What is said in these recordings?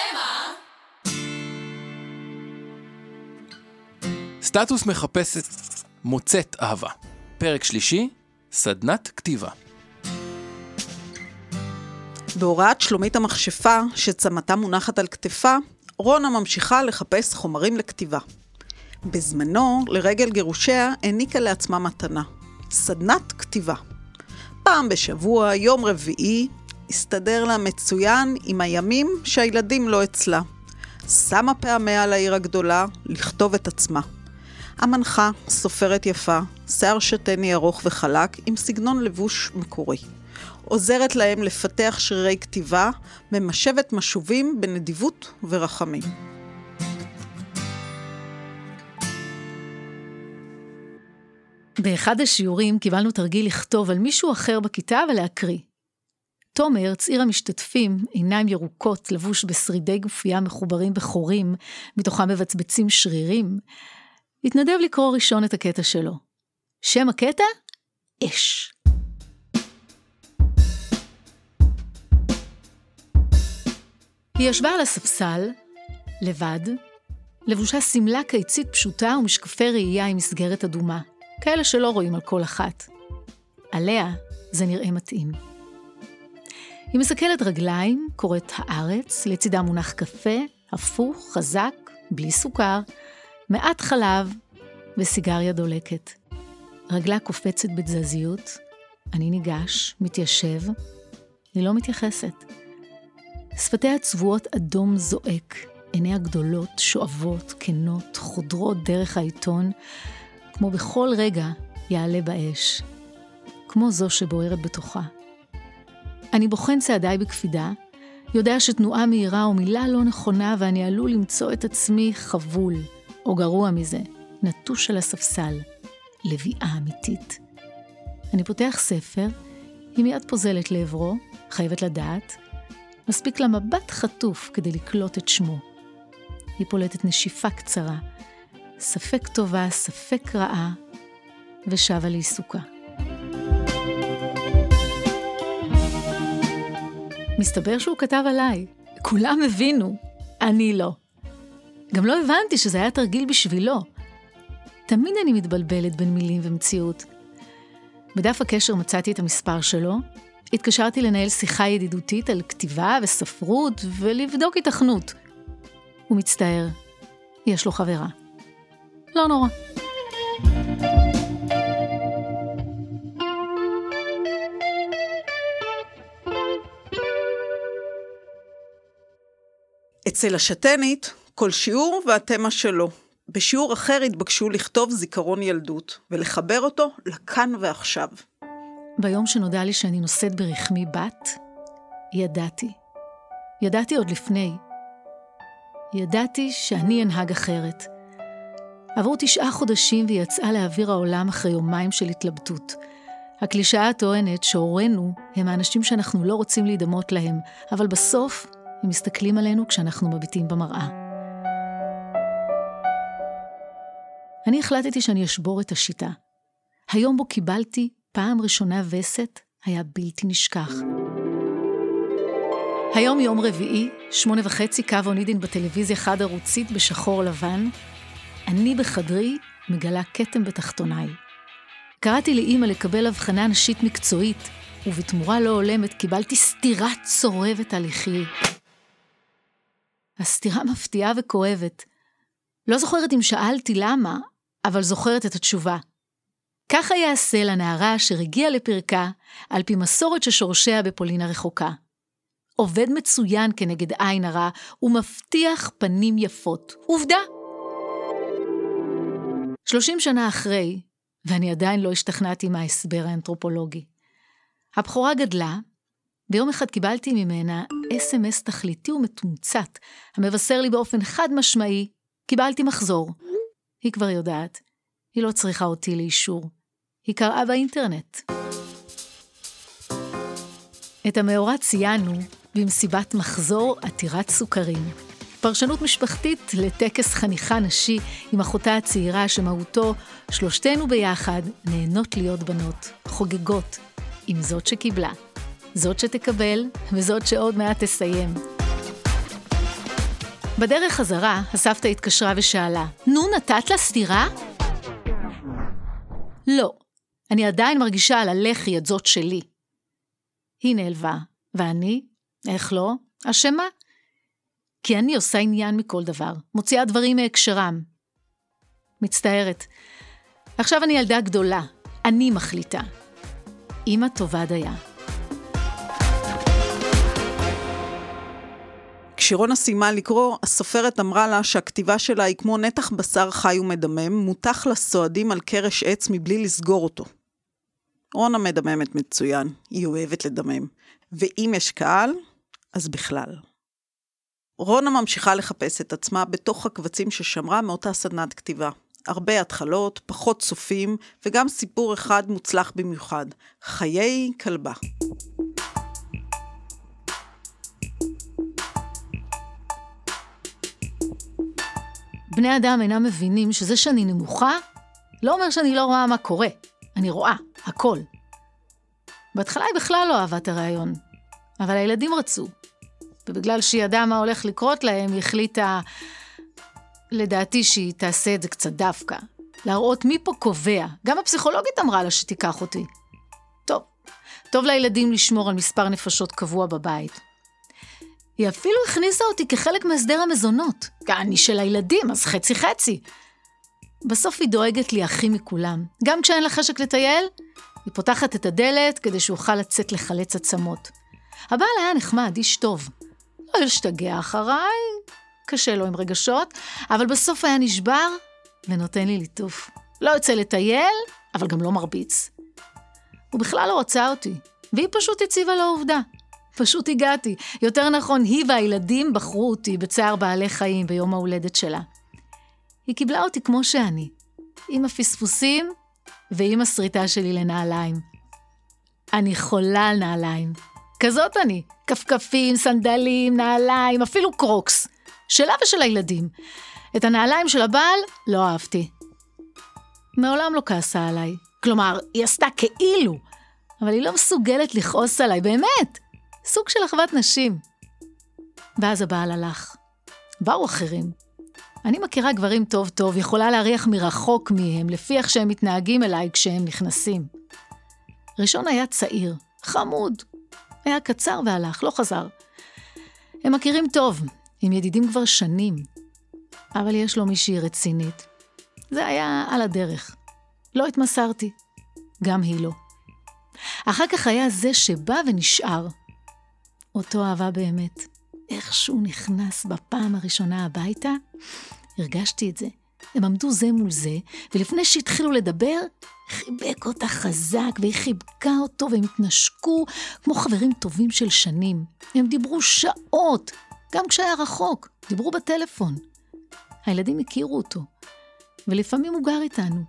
שמא... סטטוס מחפשת מוצאת אהבה. פרק שלישי, סדנת כתיבה. בהוראת שלומית המכשפה, שצמתה מונחת על כתפה, רונה ממשיכה לחפש חומרים לכתיבה. בזמנו, לרגל גירושיה, העניקה לעצמה מתנה. סדנת כתיבה. פעם בשבוע, יום רביעי, הסתדר לה מצוין עם הימים שהילדים לא אצלה. שמה פעמיה לעיר הגדולה לכתוב את עצמה. המנחה, סופרת יפה, שיער שתני ארוך וחלק, עם סגנון לבוש מקורי. עוזרת להם לפתח שרירי כתיבה, ממשבת משובים בנדיבות ורחמים. באחד השיעורים קיבלנו תרגיל לכתוב על מישהו אחר בכיתה ולהקריא. תומר, צעיר המשתתפים, עיניים ירוקות, לבוש בשרידי גופייה מחוברים בחורים, מתוכם מבצבצים שרירים, התנדב לקרוא ראשון את הקטע שלו. שם הקטע? אש. היא ישבה על הספסל, לבד, לבושה שמלה קיצית פשוטה ומשקפי ראייה עם מסגרת אדומה, כאלה שלא רואים על כל אחת. עליה זה נראה מתאים. היא מסכלת רגליים, קוראת הארץ, לצידה מונח קפה, הפוך, חזק, בלי סוכר, מעט חלב וסיגריה דולקת. רגלה קופצת בתזזיות, אני ניגש, מתיישב, היא לא מתייחסת. שפתיה צבועות אדום זועק, עיניה גדולות, שואבות, כנות, חודרות דרך העיתון, כמו בכל רגע יעלה באש, כמו זו שבוערת בתוכה. אני בוחן צעדיי בקפידה, יודע שתנועה מהירה או מילה לא נכונה ואני עלול למצוא את עצמי חבול, או גרוע מזה, נטוש על הספסל, לביאה אמיתית. אני פותח ספר, היא מיד פוזלת לעברו, חייבת לדעת, מספיק לה מבט חטוף כדי לקלוט את שמו. היא פולטת נשיפה קצרה, ספק טובה, ספק רעה, ושבה לעיסוקה. מסתבר שהוא כתב עליי. כולם הבינו, אני לא. גם לא הבנתי שזה היה תרגיל בשבילו. תמיד אני מתבלבלת בין מילים ומציאות. בדף הקשר מצאתי את המספר שלו, התקשרתי לנהל שיחה ידידותית על כתיבה וספרות ולבדוק התכנות. הוא מצטער, יש לו חברה. לא נורא. אצל השתנית, כל שיעור והתמה שלו. בשיעור אחר התבקשו לכתוב זיכרון ילדות, ולחבר אותו לכאן ועכשיו. ביום שנודע לי שאני נושאת ברחמי בת, ידעתי. ידעתי עוד לפני. ידעתי שאני אנהג אחרת. עברו תשעה חודשים והיא יצאה לאוויר העולם אחרי יומיים של התלבטות. הקלישאה הטוענת שהורינו הם האנשים שאנחנו לא רוצים להידמות להם, אבל בסוף הם מסתכלים עלינו כשאנחנו מביטים במראה. אני החלטתי שאני אשבור את השיטה. היום בו קיבלתי פעם ראשונה וסת היה בלתי נשכח. היום יום רביעי, שמונה וחצי, קו אונידין בטלוויזיה חד-ערוצית בשחור לבן. אני בחדרי מגלה כתם בתחתוניי. קראתי לאימא לקבל הבחנה נשית מקצועית, ובתמורה לא הולמת קיבלתי סטירה צורבת על לחי. הסתירה מפתיעה וכואבת. לא זוכרת אם שאלתי למה, אבל זוכרת את התשובה. ככה יעשה לנערה אשר הגיעה לפרקה, על פי מסורת ששורשיה בפולין הרחוקה. עובד מצוין כנגד עין הרע, ומבטיח פנים יפות. עובדה. שלושים שנה אחרי, ואני עדיין לא השתכנעתי מההסבר האנתרופולוגי. הבכורה גדלה, ויום אחד קיבלתי ממנה אס.אם.אס תכליתי ומתומצת, המבשר לי באופן חד משמעי, קיבלתי מחזור. היא כבר יודעת, היא לא צריכה אותי לאישור. היא קראה באינטרנט. את המאורע ציינו במסיבת מחזור עתירת סוכרים. פרשנות משפחתית לטקס חניכה נשי עם אחותה הצעירה שמהותו שלושתנו ביחד נהנות להיות בנות, חוגגות, עם זאת שקיבלה. זאת שתקבל, וזאת שעוד מעט תסיים. בדרך חזרה, הסבתא התקשרה ושאלה, נו, נתת לה סטירה? לא, אני עדיין מרגישה על הלחי את זאת שלי. היא נעלבה, ואני, איך לא, אשמה. כי אני עושה עניין מכל דבר, מוציאה דברים מהקשרם. מצטערת. עכשיו אני ילדה גדולה, אני מחליטה. אמא טובה דייה. כשרונה סיימה לקרוא, הסופרת אמרה לה שהכתיבה שלה היא כמו נתח בשר חי ומדמם, מותח לסועדים על קרש עץ מבלי לסגור אותו. רונה מדממת מצוין, היא אוהבת לדמם. ואם יש קהל, אז בכלל. רונה ממשיכה לחפש את עצמה בתוך הקבצים ששמרה מאותה סדנת כתיבה. הרבה התחלות, פחות צופים, וגם סיפור אחד מוצלח במיוחד, חיי כלבה. בני אדם אינם מבינים שזה שאני נמוכה, לא אומר שאני לא רואה מה קורה. אני רואה, הכל. בהתחלה היא בכלל לא אהבה את הרעיון, אבל הילדים רצו. ובגלל שהיא ידעה מה הולך לקרות להם, היא החליטה, לדעתי, שהיא תעשה את זה קצת דווקא. להראות מי פה קובע. גם הפסיכולוגית אמרה לה שתיקח אותי. טוב, טוב לילדים לשמור על מספר נפשות קבוע בבית. היא אפילו הכניסה אותי כחלק מהסדר המזונות. אני של הילדים, אז חצי חצי. בסוף היא דואגת לי הכי מכולם. גם כשאין לה חשק לטייל, היא פותחת את הדלת כדי שאוכל לצאת לחלץ עצמות. הבעל היה נחמד, איש טוב. לא השתגע אחריי, קשה לו עם רגשות, אבל בסוף היה נשבר ונותן לי ליטוף. לא יוצא לטייל, אבל גם לא מרביץ. הוא בכלל לא רוצה אותי, והיא פשוט הציבה לו עובדה. פשוט הגעתי. יותר נכון, היא והילדים בחרו אותי בצער בעלי חיים ביום ההולדת שלה. היא קיבלה אותי כמו שאני, עם הפספוסים ועם השריטה שלי לנעליים. אני חולה על נעליים. כזאת אני. כפכפים, סנדלים, נעליים, אפילו קרוקס. שלה ושל הילדים. את הנעליים של הבעל לא אהבתי. מעולם לא כעסה עליי. כלומר, היא עשתה כאילו, אבל היא לא מסוגלת לכעוס עליי, באמת. סוג של אחוות נשים. ואז הבעל הלך. באו אחרים. אני מכירה גברים טוב טוב, יכולה להריח מרחוק מהם, לפי איך שהם מתנהגים אליי כשהם נכנסים. ראשון היה צעיר, חמוד. היה קצר והלך, לא חזר. הם מכירים טוב, הם ידידים כבר שנים. אבל יש לו מישהי רצינית. זה היה על הדרך. לא התמסרתי. גם היא לא. אחר כך היה זה שבא ונשאר, אותו אהבה באמת. איך שהוא נכנס בפעם הראשונה הביתה, הרגשתי את זה. הם עמדו זה מול זה, ולפני שהתחילו לדבר, חיבק אותה חזק, והיא חיבקה אותו, והם התנשקו כמו חברים טובים של שנים. הם דיברו שעות, גם כשהיה רחוק, דיברו בטלפון. הילדים הכירו אותו, ולפעמים הוא גר איתנו.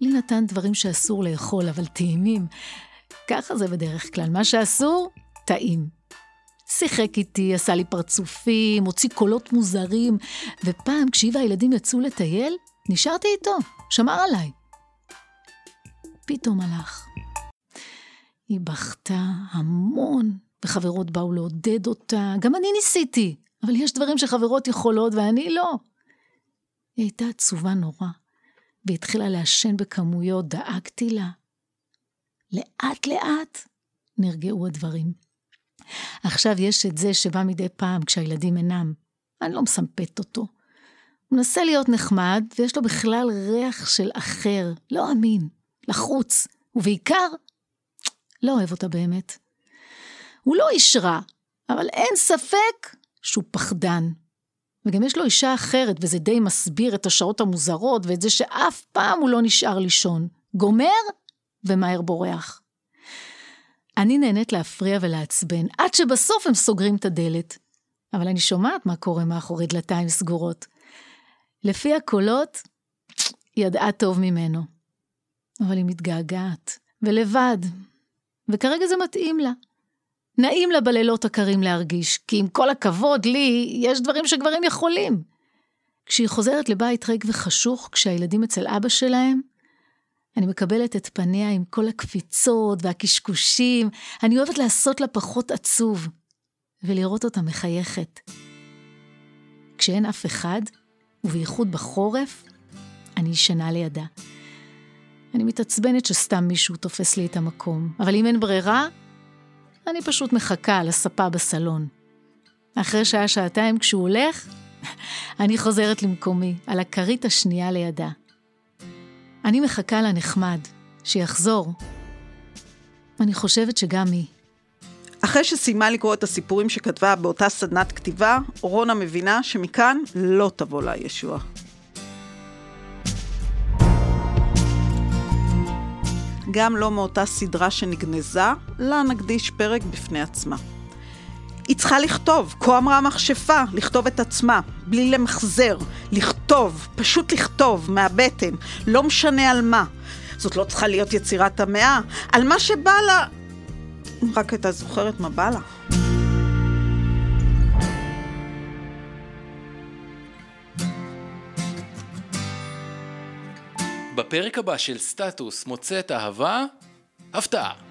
לי נתן דברים שאסור לאכול, אבל טעימים. ככה זה בדרך כלל, מה שאסור, טעים. שיחק איתי, עשה לי פרצופים, הוציא קולות מוזרים, ופעם כשהיא והילדים יצאו לטייל, נשארתי איתו, שמר עליי. פתאום הלך. היא בכתה המון, וחברות באו לעודד אותה, גם אני ניסיתי, אבל יש דברים שחברות יכולות ואני לא. היא הייתה עצובה נורא, והתחילה לעשן בכמויות, דאגתי לה. לאט לאט נרגעו הדברים. עכשיו יש את זה שבא מדי פעם כשהילדים אינם. אני לא מסמפת אותו. הוא מנסה להיות נחמד, ויש לו בכלל ריח של אחר, לא אמין, לחוץ, ובעיקר, לא אוהב אותה באמת. הוא לא איש רע, אבל אין ספק שהוא פחדן. וגם יש לו אישה אחרת, וזה די מסביר את השעות המוזרות, ואת זה שאף פעם הוא לא נשאר לישון. גומר ומהר בורח. אני נהנית להפריע ולעצבן, עד שבסוף הם סוגרים את הדלת. אבל אני שומעת מה קורה מאחורי דלתיים סגורות. לפי הקולות, ידעה טוב ממנו. אבל היא מתגעגעת, ולבד. וכרגע זה מתאים לה. נעים לה בלילות הקרים להרגיש, כי עם כל הכבוד לי, יש דברים שגברים יכולים. כשהיא חוזרת לבית ריק וחשוך, כשהילדים אצל אבא שלהם, אני מקבלת את פניה עם כל הקפיצות והקשקושים, אני אוהבת לעשות לה פחות עצוב, ולראות אותה מחייכת. וכשאין אף אחד, ובייחוד בחורף, אני ישנה לידה. אני מתעצבנת שסתם מישהו תופס לי את המקום, אבל אם אין ברירה, אני פשוט מחכה על הספה בסלון. אחרי שעה-שעתיים כשהוא הולך, אני חוזרת למקומי, על הכרית השנייה לידה. אני מחכה לנחמד, שיחזור. אני חושבת שגם היא. אחרי שסיימה לקרוא את הסיפורים שכתבה באותה סדנת כתיבה, רונה מבינה שמכאן לא תבוא לה ישועה. גם לא מאותה סדרה שנגנזה, לה נקדיש פרק בפני עצמה. היא צריכה לכתוב, כה אמרה המכשפה, לכתוב את עצמה, בלי למחזר, לכתוב, פשוט לכתוב, מהבטן, לא משנה על מה. זאת לא צריכה להיות יצירת המאה, על מה שבא לה... רק הייתה זוכרת מה בא לה. בפרק הבא של סטטוס מוצאת אהבה, הפתעה.